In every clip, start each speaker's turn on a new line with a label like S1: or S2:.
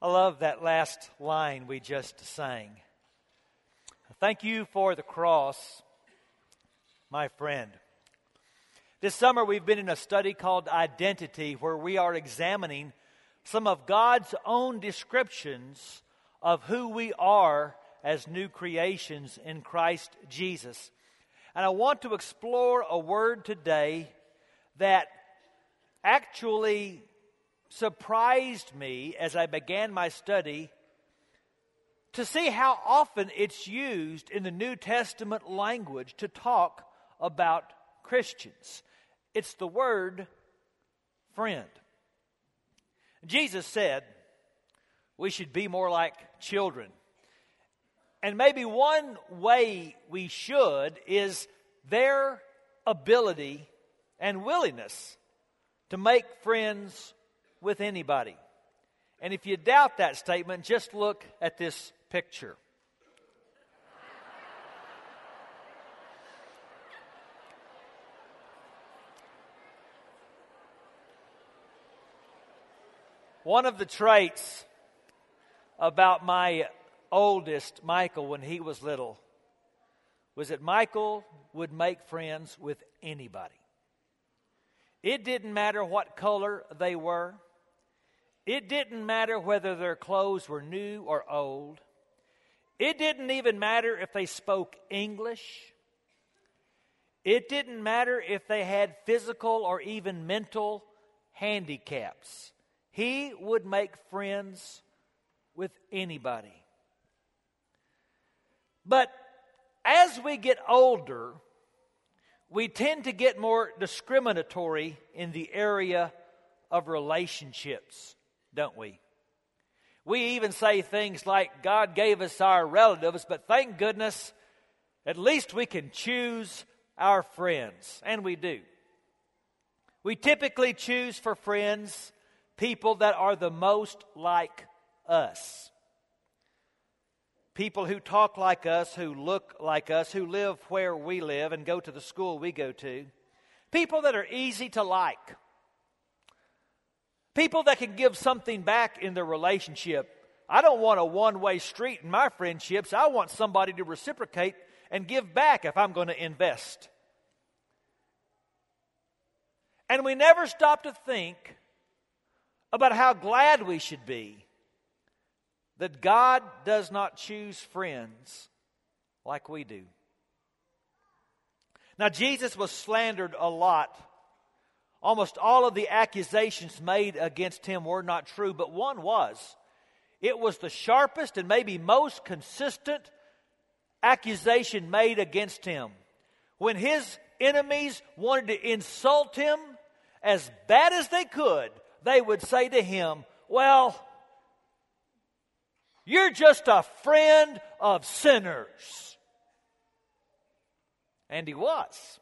S1: I love that last line we just sang. Thank you for the cross, my friend. This summer, we've been in a study called Identity, where we are examining some of God's own descriptions of who we are as new creations in Christ Jesus. And I want to explore a word today that actually surprised me as I began my study to see how often it's used in the New Testament language to talk about Christians. It's the word friend. Jesus said we should be more like children. And maybe one way we should is their ability and willingness to make friends with anybody. And if you doubt that statement, just look at this picture. One of the traits about my oldest, Michael, when he was little, was that Michael would make friends with anybody. It didn't matter what color they were. It didn't matter whether their clothes were new or old. It didn't even matter if they spoke English. It didn't matter if they had physical or even mental handicaps. He would make friends with anybody. But as we get older, we tend to get more discriminatory in the area of relationships, don't we? We even say things like, God gave us our relatives, but thank goodness, at least we can choose our friends. And we do. We typically choose for friends people that are the most like us people who talk like us, who look like us, who live where we live and go to the school we go to, people that are easy to like, people that can give something back in their relationship. I don't want a one way street in my friendships. I want somebody to reciprocate and give back if I'm going to invest. And we never stop to think about how glad we should be that God does not choose friends like we do. Now, Jesus was slandered a lot. Almost all of the accusations made against him were not true, but one was. It was the sharpest and maybe most consistent accusation made against him. When his enemies wanted to insult him as bad as they could, they would say to him, Well, you're just a friend of sinners. And he was.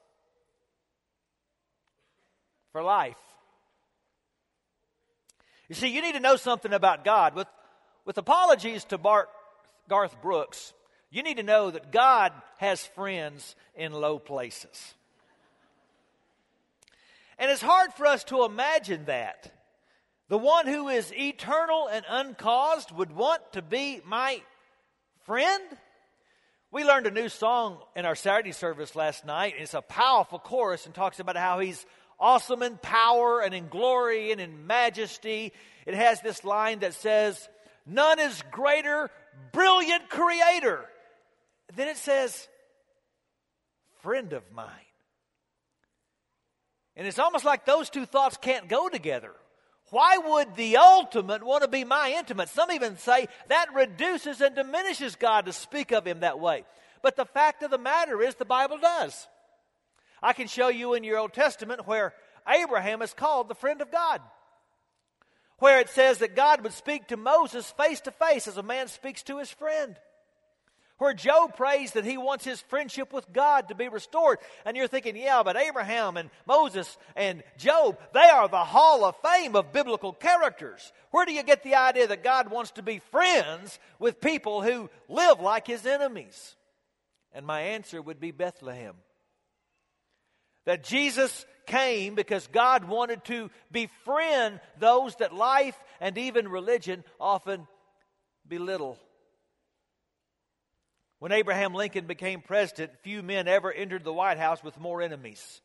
S1: For life. You see, you need to know something about God. With, with apologies to Bart, Garth Brooks, you need to know that God has friends in low places. And it's hard for us to imagine that. The one who is eternal and uncaused would want to be my friend? We learned a new song in our Saturday service last night. It's a powerful chorus and talks about how he's awesome in power and in glory and in majesty. It has this line that says, None is greater, brilliant creator. Then it says, Friend of mine. And it's almost like those two thoughts can't go together. Why would the ultimate want to be my intimate? Some even say that reduces and diminishes God to speak of him that way. But the fact of the matter is, the Bible does. I can show you in your Old Testament where Abraham is called the friend of God, where it says that God would speak to Moses face to face as a man speaks to his friend where Job prays that he wants his friendship with God to be restored. And you're thinking, yeah, but Abraham and Moses and Job, they are the hall of fame of biblical characters. Where do you get the idea that God wants to be friends with people who live like his enemies? And my answer would be Bethlehem. That Jesus came because God wanted to befriend those that life and even religion often belittle. When Abraham Lincoln became president, few men ever entered the White House with more enemies.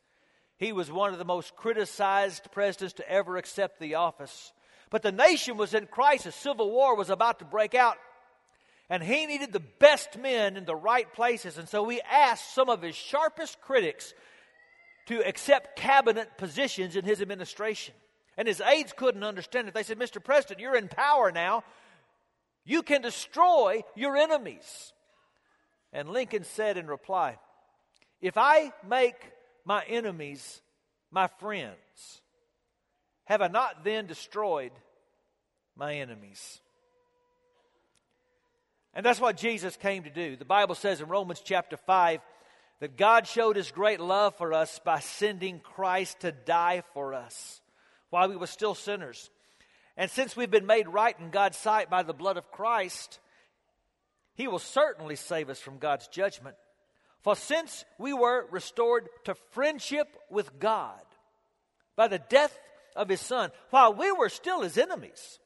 S1: He was one of the most criticized presidents to ever accept the office. But the nation was in crisis. Civil war was about to break out. And he needed the best men in the right places. And so he asked some of his sharpest critics to accept cabinet positions in his administration. And his aides couldn't understand it. They said, Mr. President, you're in power now. You can destroy your enemies. And Lincoln said in reply, If I make my enemies my friends, have I not then destroyed my enemies? And that's what Jesus came to do. The Bible says in Romans chapter 5 that God showed his great love for us by sending Christ to die for us while we were still sinners. And since we've been made right in God's sight by the blood of Christ, he will certainly save us from God's judgment. For since we were restored to friendship with God by the death of his Son, while we were still his enemies,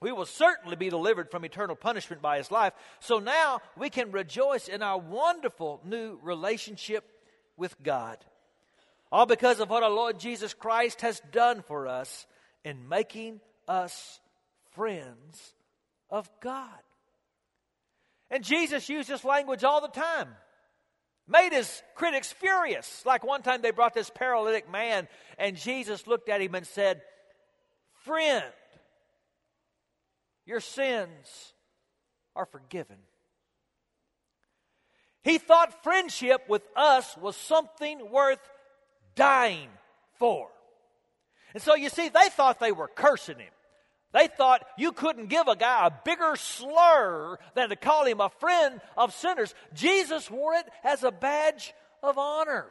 S1: we will certainly be delivered from eternal punishment by his life. So now we can rejoice in our wonderful new relationship with God. All because of what our Lord Jesus Christ has done for us in making us friends of God. And Jesus used this language all the time. Made his critics furious. Like one time they brought this paralytic man, and Jesus looked at him and said, Friend, your sins are forgiven. He thought friendship with us was something worth dying for. And so you see, they thought they were cursing him. They thought you couldn't give a guy a bigger slur than to call him a friend of sinners. Jesus wore it as a badge of honor.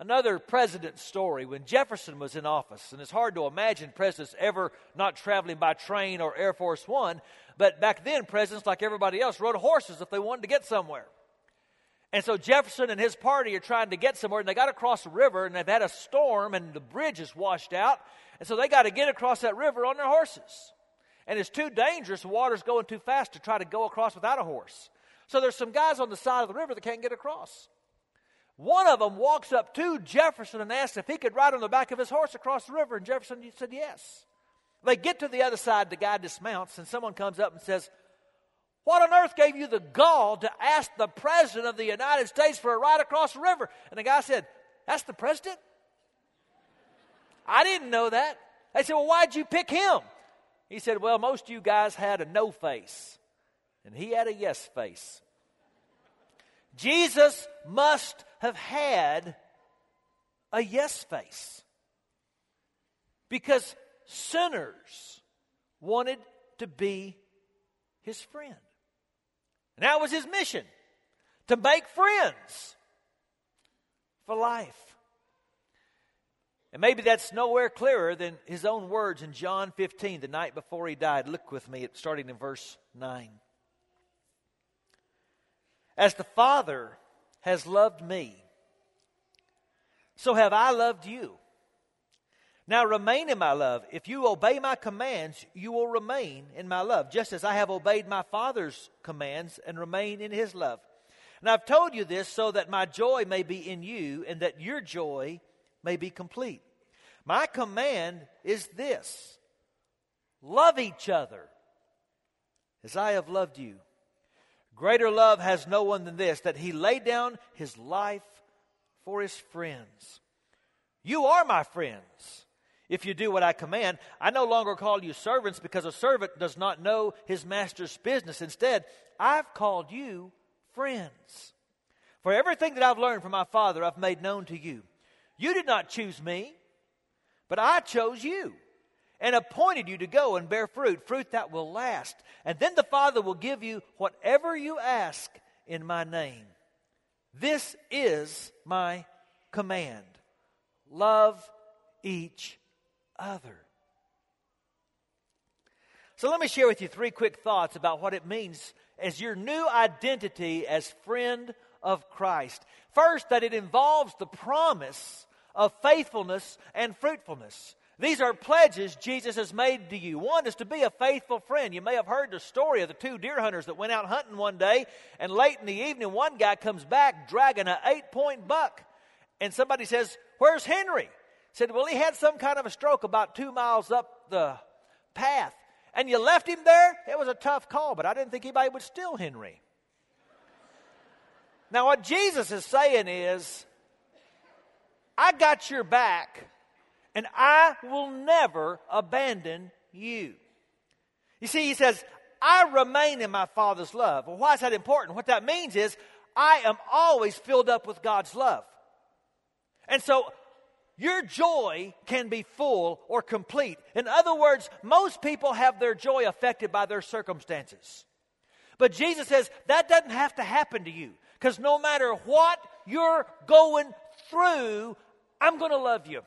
S1: Another president's story when Jefferson was in office, and it's hard to imagine presidents ever not traveling by train or Air Force One, but back then, presidents, like everybody else, rode horses if they wanted to get somewhere. And so Jefferson and his party are trying to get somewhere, and they got across the river, and they've had a storm, and the bridge is washed out, and so they got to get across that river on their horses. And it's too dangerous, the water's going too fast to try to go across without a horse. So there's some guys on the side of the river that can't get across. One of them walks up to Jefferson and asks if he could ride on the back of his horse across the river, and Jefferson said yes. They get to the other side, the guy dismounts, and someone comes up and says, What on earth gave you the gall to ask the President of the United States for a ride across the river? And the guy said, That's the President? I didn't know that. They said, Well, why'd you pick him? He said, Well, most of you guys had a no face, and he had a yes face. Jesus must have had a yes face because sinners wanted to be his friend. And that was his mission to make friends for life. And maybe that's nowhere clearer than his own words in John 15, the night before he died. Look with me, starting in verse 9. As the Father has loved me, so have I loved you. Now remain in my love. If you obey my commands, you will remain in my love, just as I have obeyed my Father's commands and remain in his love. And I've told you this so that my joy may be in you and that your joy may be complete. My command is this love each other as I have loved you. Greater love has no one than this, that he laid down his life for his friends. You are my friends. If you do what I command, I no longer call you servants because a servant does not know his master's business. Instead, I've called you friends. For everything that I've learned from my Father, I've made known to you. You did not choose me, but I chose you and appointed you to go and bear fruit, fruit that will last. And then the Father will give you whatever you ask in my name. This is my command love each other. So let me share with you three quick thoughts about what it means as your new identity as friend of Christ. First, that it involves the promise of faithfulness and fruitfulness. These are pledges Jesus has made to you. One is to be a faithful friend. You may have heard the story of the two deer hunters that went out hunting one day, and late in the evening, one guy comes back dragging an eight point buck. And somebody says, Where's Henry? Said, Well, he had some kind of a stroke about two miles up the path. And you left him there? It was a tough call, but I didn't think anybody would steal Henry. now, what Jesus is saying is, I got your back and I will never abandon you. You see, he says, I remain in my Father's love. Well, why is that important? What that means is, I am always filled up with God's love. And so, your joy can be full or complete. In other words, most people have their joy affected by their circumstances. But Jesus says that doesn't have to happen to you. Because no matter what you're going through, I'm going to love you.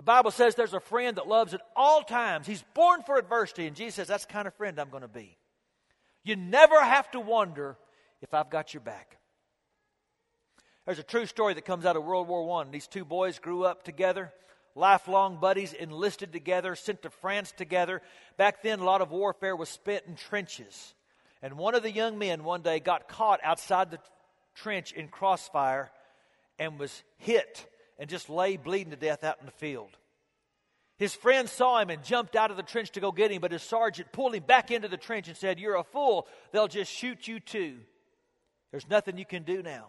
S1: The Bible says there's a friend that loves at all times. He's born for adversity, and Jesus says that's the kind of friend I'm going to be. You never have to wonder if I've got your back. There's a true story that comes out of World War I. These two boys grew up together, lifelong buddies, enlisted together, sent to France together. Back then, a lot of warfare was spent in trenches. And one of the young men one day got caught outside the trench in crossfire and was hit and just lay bleeding to death out in the field. His friend saw him and jumped out of the trench to go get him, but his sergeant pulled him back into the trench and said, You're a fool. They'll just shoot you too. There's nothing you can do now.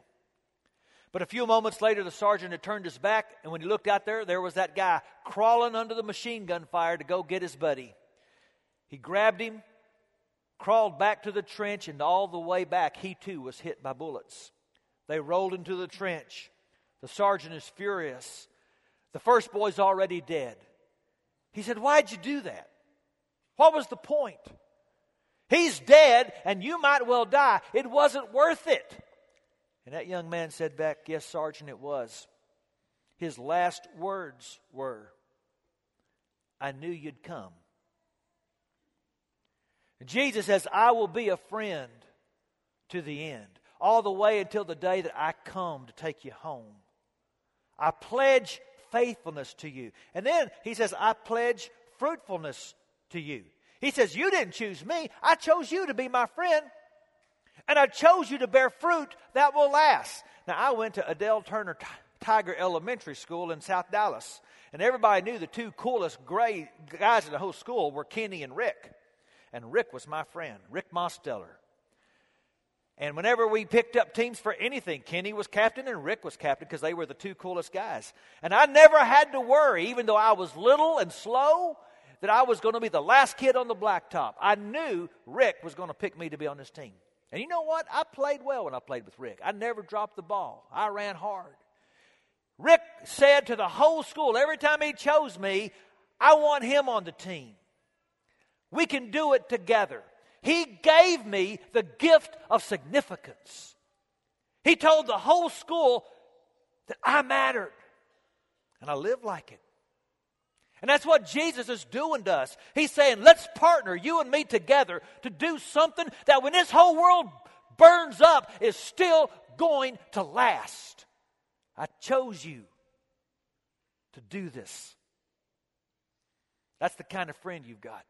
S1: But a few moments later, the sergeant had turned his back, and when he looked out there, there was that guy crawling under the machine gun fire to go get his buddy. He grabbed him, crawled back to the trench, and all the way back, he too was hit by bullets. They rolled into the trench. The sergeant is furious. The first boy's already dead. He said, Why'd you do that? What was the point? He's dead, and you might well die. It wasn't worth it. And that young man said back, Yes, Sergeant, it was. His last words were, I knew you'd come. And Jesus says, I will be a friend to the end, all the way until the day that I come to take you home. I pledge faithfulness to you. And then he says, I pledge fruitfulness to you. He says, You didn't choose me, I chose you to be my friend. And I chose you to bear fruit that will last. Now, I went to Adele Turner T- Tiger Elementary School in South Dallas. And everybody knew the two coolest gray guys in the whole school were Kenny and Rick. And Rick was my friend, Rick Mosteller. And whenever we picked up teams for anything, Kenny was captain and Rick was captain because they were the two coolest guys. And I never had to worry, even though I was little and slow, that I was going to be the last kid on the blacktop. I knew Rick was going to pick me to be on this team. And you know what? I played well when I played with Rick. I never dropped the ball, I ran hard. Rick said to the whole school every time he chose me, I want him on the team. We can do it together. He gave me the gift of significance. He told the whole school that I mattered. And I live like it. And that's what Jesus is doing to us. He's saying, let's partner, you and me together, to do something that when this whole world burns up is still going to last. I chose you to do this. That's the kind of friend you've got.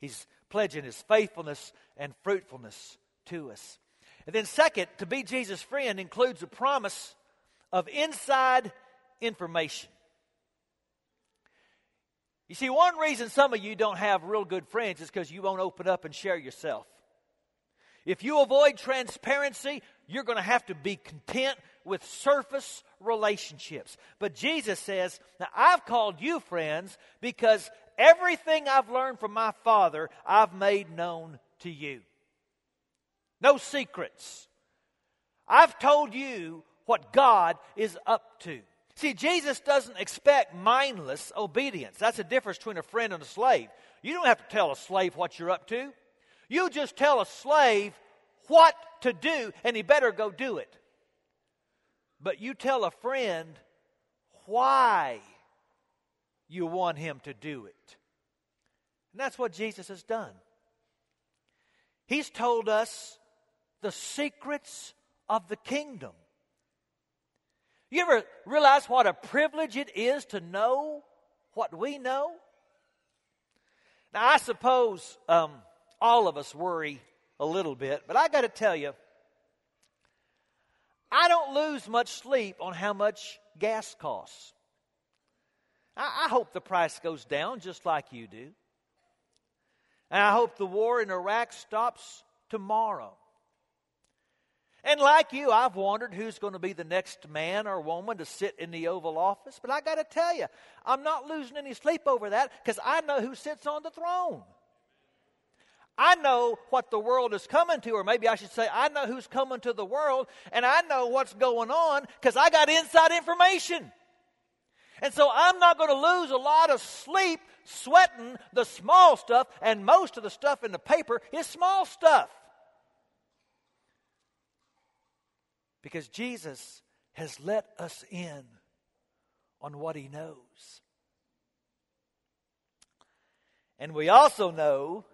S1: He's pledging his faithfulness and fruitfulness to us. And then, second, to be Jesus' friend includes a promise of inside information. You see, one reason some of you don't have real good friends is because you won't open up and share yourself. If you avoid transparency, you're going to have to be content with surface relationships. But Jesus says, Now I've called you friends because everything I've learned from my Father, I've made known to you. No secrets. I've told you what God is up to. See, Jesus doesn't expect mindless obedience. That's the difference between a friend and a slave. You don't have to tell a slave what you're up to. You just tell a slave what to do, and he better go do it. But you tell a friend why you want him to do it. And that's what Jesus has done. He's told us the secrets of the kingdom. You ever realize what a privilege it is to know what we know? Now, I suppose um, all of us worry a little bit, but I got to tell you, I don't lose much sleep on how much gas costs. I, I hope the price goes down just like you do. And I hope the war in Iraq stops tomorrow. And like you, I've wondered who's going to be the next man or woman to sit in the Oval Office. But I got to tell you, I'm not losing any sleep over that because I know who sits on the throne. I know what the world is coming to, or maybe I should say, I know who's coming to the world, and I know what's going on because I got inside information. And so I'm not going to lose a lot of sleep sweating the small stuff, and most of the stuff in the paper is small stuff. Because Jesus has let us in on what he knows. And we also know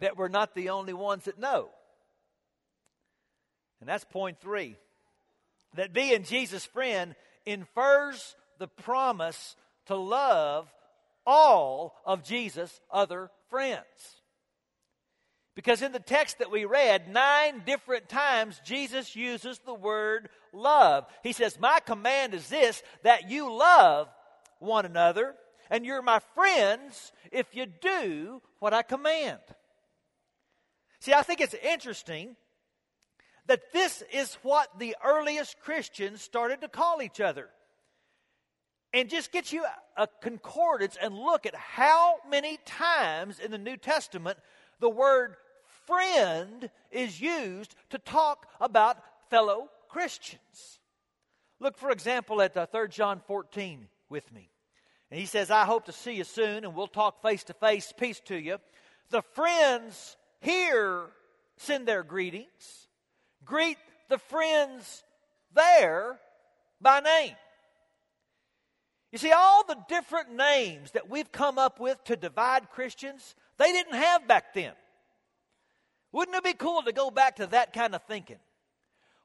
S1: that we're not the only ones that know. And that's point three. That being Jesus' friend infers the promise to love all of Jesus' other friends. Because in the text that we read, nine different times Jesus uses the word love. He says, My command is this that you love one another, and you're my friends if you do what I command. See, I think it's interesting that this is what the earliest Christians started to call each other. And just get you a concordance and look at how many times in the New Testament the word friend is used to talk about fellow Christians. Look, for example, at uh, 3 John 14 with me. And he says, I hope to see you soon, and we'll talk face to face. Peace to you. The friends here send their greetings. Greet the friends there by name. You see, all the different names that we've come up with to divide Christians, they didn't have back then. Wouldn't it be cool to go back to that kind of thinking?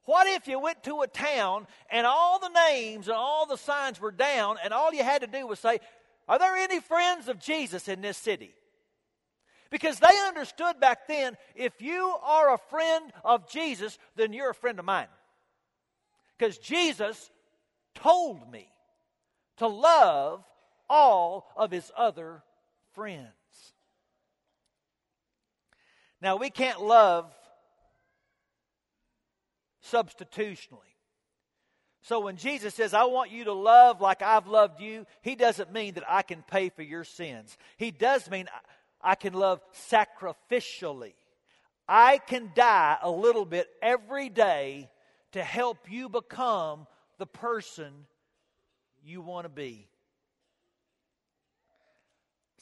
S1: What if you went to a town and all the names and all the signs were down and all you had to do was say, Are there any friends of Jesus in this city? Because they understood back then if you are a friend of Jesus, then you're a friend of mine. Because Jesus told me to love all of his other friends. Now, we can't love substitutionally. So when Jesus says, I want you to love like I've loved you, he doesn't mean that I can pay for your sins. He does mean I can love sacrificially. I can die a little bit every day to help you become the person you want to be.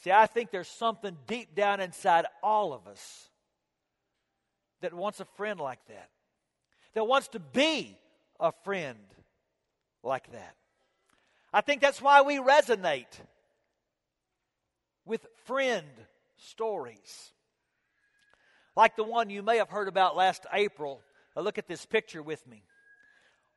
S1: See, I think there's something deep down inside all of us that wants a friend like that, that wants to be a friend like that. I think that's why we resonate with friend stories. Like the one you may have heard about last April. look at this picture with me.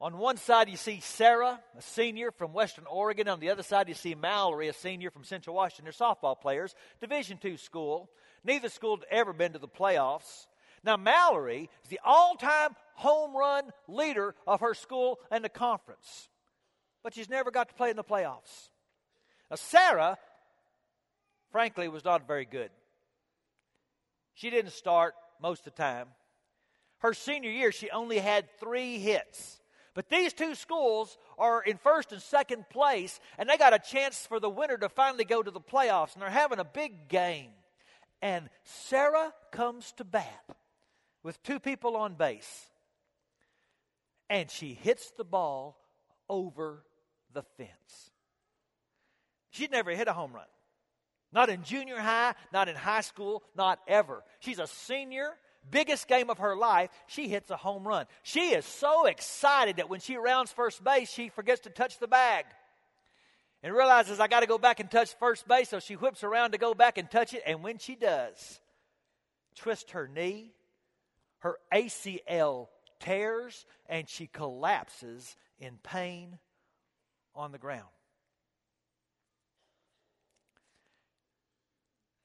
S1: On one side, you see Sarah, a senior from Western Oregon. On the other side, you see Mallory, a senior from Central Washington. They're softball players, Division II school. Neither school had ever been to the playoffs. Now, Mallory is the all time home run leader of her school and the conference, but she's never got to play in the playoffs. Now, Sarah, frankly, was not very good. She didn't start most of the time. Her senior year, she only had three hits. But these two schools are in first and second place, and they got a chance for the winner to finally go to the playoffs, and they're having a big game. And Sarah comes to bat with two people on base, and she hits the ball over the fence. She'd never hit a home run. Not in junior high, not in high school, not ever. She's a senior, biggest game of her life. She hits a home run. She is so excited that when she rounds first base, she forgets to touch the bag and realizes I got to go back and touch first base. So she whips around to go back and touch it. And when she does, twist her knee, her ACL tears, and she collapses in pain on the ground.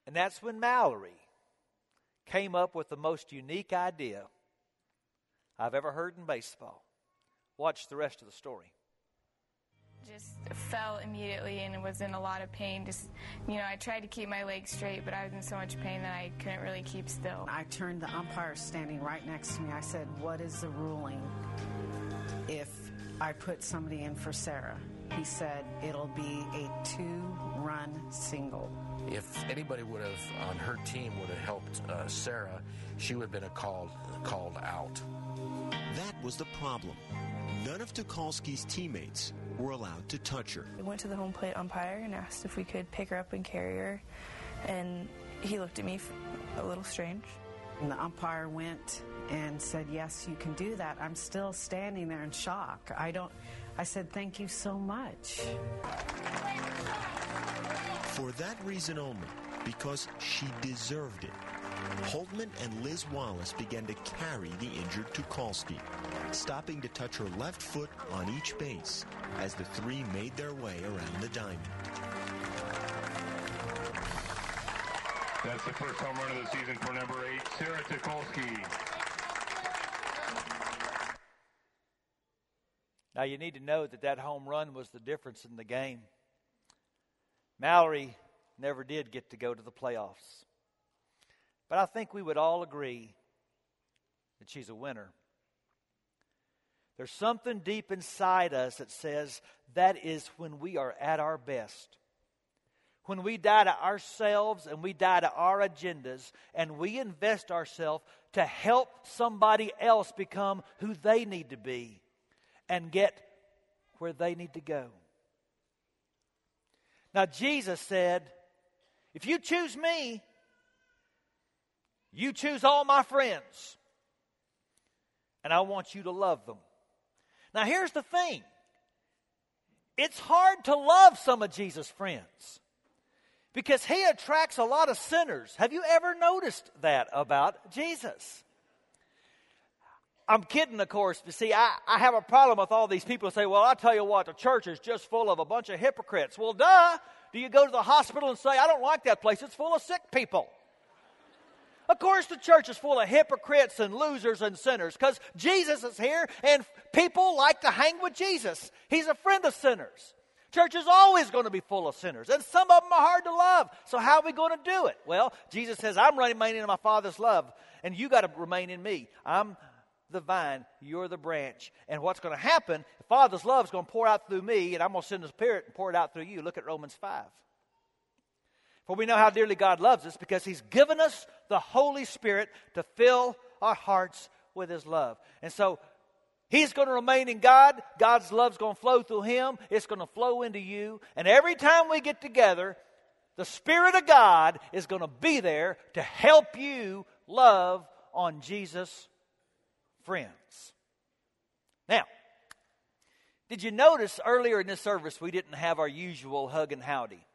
S1: And that's when Mallory came up with the most unique idea I've ever heard in baseball. Watch the rest of the story.
S2: Just fell immediately and was in a lot of pain. Just, you know, I tried to keep my legs straight, but I was in so much pain that I couldn't really keep still.
S3: I turned the umpire standing right next to me. I said, What is the ruling if I put somebody in for Sarah? He said, It'll be a two run single.
S4: If anybody would have on her team would have helped uh, Sarah, she would have been called called out.
S5: That was the problem. None of Tucholsky's teammates were allowed to touch her.
S2: We went to the home plate umpire and asked if we could pick her up and carry her, and he looked at me a little strange.
S3: And the umpire went and said, Yes, you can do that. I'm still standing there in shock. I don't, I said, Thank you so much.
S5: For that reason only, because she deserved it, Holtman and Liz Wallace began to carry the injured Tucholsky, stopping to touch her left foot on each base as the three made their way around the diamond.
S6: That's the first home run of the season for number eight, Sarah Tucholsky.
S1: Now, you need to know that that home run was the difference in the game. Mallory never did get to go to the playoffs. But I think we would all agree that she's a winner. There's something deep inside us that says that is when we are at our best. When we die to ourselves and we die to our agendas and we invest ourselves to help somebody else become who they need to be and get where they need to go. Now, Jesus said, If you choose me, you choose all my friends, and I want you to love them. Now, here's the thing it's hard to love some of Jesus' friends because he attracts a lot of sinners. Have you ever noticed that about Jesus? I'm kidding, of course, but see, I, I have a problem with all these people who say, well, I tell you what, the church is just full of a bunch of hypocrites. Well, duh. Do you go to the hospital and say, I don't like that place, it's full of sick people? Of course, the church is full of hypocrites and losers and sinners because Jesus is here and people like to hang with Jesus. He's a friend of sinners. Church is always going to be full of sinners, and some of them are hard to love. So, how are we going to do it? Well, Jesus says, I'm remaining in my Father's love, and you got to remain in me. I'm the vine, you're the branch. And what's going to happen, the Father's love is going to pour out through me, and I'm going to send the Spirit and pour it out through you. Look at Romans 5. For we know how dearly God loves us because He's given us the Holy Spirit to fill our hearts with His love. And so He's going to remain in God. God's love's going to flow through Him. It's going to flow into you. And every time we get together, the Spirit of God is going to be there to help you love on Jesus' friends. Now, did you notice earlier in this service we didn't have our usual hug and howdy?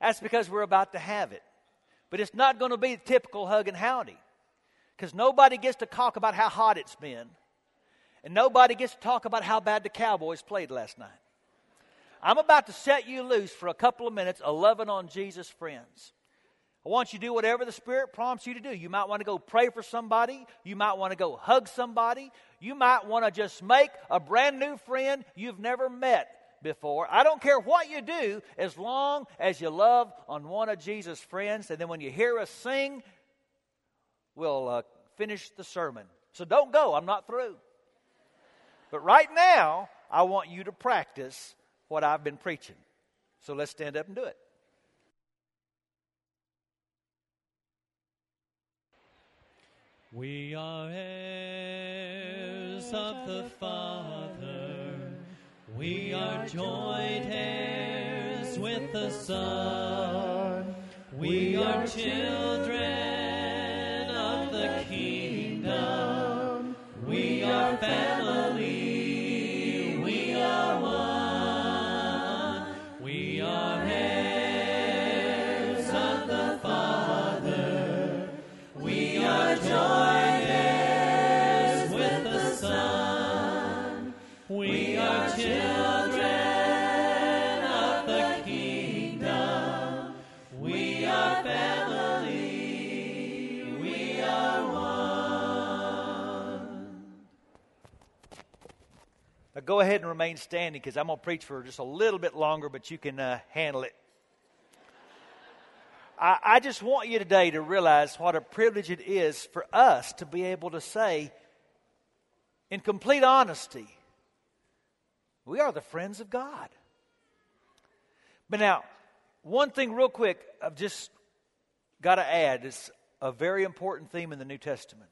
S1: That's because we're about to have it. But it's not going to be the typical hug and howdy. Because nobody gets to talk about how hot it's been. And nobody gets to talk about how bad the Cowboys played last night. I'm about to set you loose for a couple of minutes, 11 on Jesus' friends. I want you to do whatever the Spirit prompts you to do. You might want to go pray for somebody. You might want to go hug somebody. You might want to just make a brand new friend you've never met before. I don't care what you do as long as you love on one of Jesus' friends. And then when you hear us sing, we'll uh, finish the sermon. So don't go, I'm not through. But right now, I want you to practice what I've been preaching. So let's stand up and do it.
S7: We are heirs of the Father. We are joint heirs with the Son. We are children
S1: go ahead and remain standing because I'm going to preach for just a little bit longer, but you can uh, handle it. I, I just want you today to realize what a privilege it is for us to be able to say, in complete honesty, we are the friends of God. But now, one thing, real quick, I've just got to add is a very important theme in the New Testament.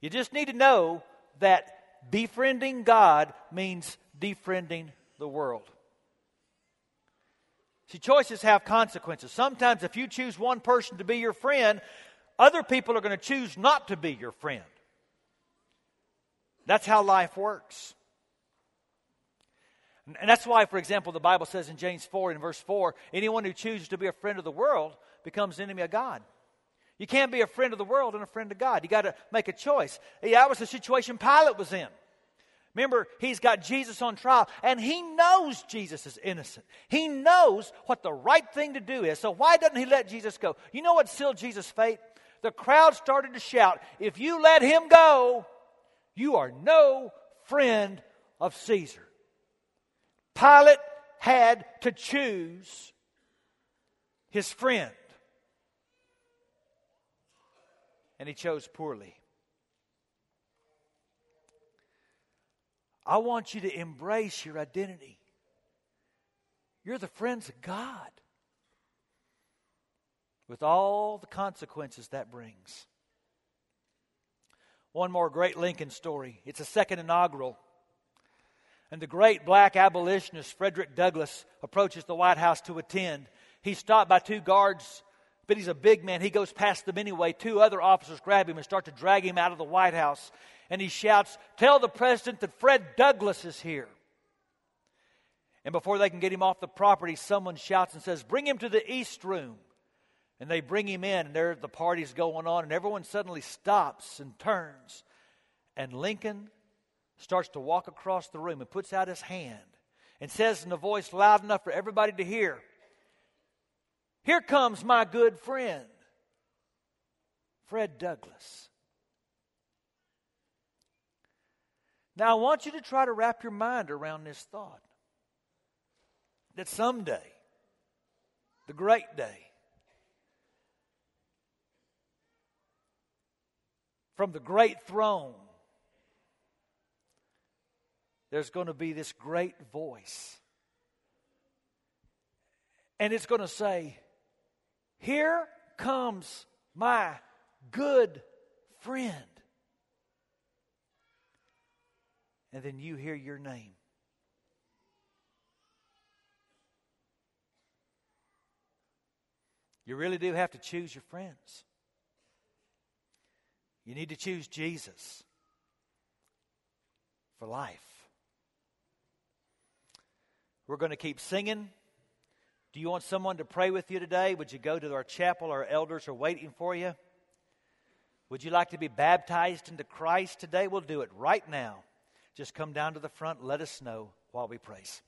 S1: You just need to know that befriending God means defriending the world. See, choices have consequences. Sometimes, if you choose one person to be your friend, other people are going to choose not to be your friend. That's how life works. And that's why, for example, the Bible says in James 4 in verse 4 anyone who chooses to be a friend of the world becomes enemy of God. You can't be a friend of the world and a friend of God. You got to make a choice. Yeah, that was the situation Pilate was in. Remember, he's got Jesus on trial, and he knows Jesus is innocent. He knows what the right thing to do is. So, why doesn't he let Jesus go? You know what sealed Jesus' fate? The crowd started to shout, If you let him go, you are no friend of Caesar. Pilate had to choose his friend, and he chose poorly. I want you to embrace your identity. You're the friends of God with all the consequences that brings. One more great Lincoln story. It's a second inaugural. And the great black abolitionist Frederick Douglass approaches the White House to attend. He's stopped by two guards, but he's a big man. He goes past them anyway. Two other officers grab him and start to drag him out of the White House and he shouts, Tell the president that Fred Douglass is here. And before they can get him off the property, someone shouts and says, Bring him to the east room. And they bring him in, and there the party's going on, and everyone suddenly stops and turns. And Lincoln starts to walk across the room and puts out his hand and says in a voice loud enough for everybody to hear, Here comes my good friend, Fred Douglass. Now, I want you to try to wrap your mind around this thought that someday, the great day, from the great throne, there's going to be this great voice. And it's going to say, Here comes my good friend. and then you hear your name. You really do have to choose your friends. You need to choose Jesus for life. We're going to keep singing. Do you want someone to pray with you today? Would you go to our chapel? Our elders are waiting for you. Would you like to be baptized into Christ today? We'll do it right now just come down to the front. Let us know while we praise.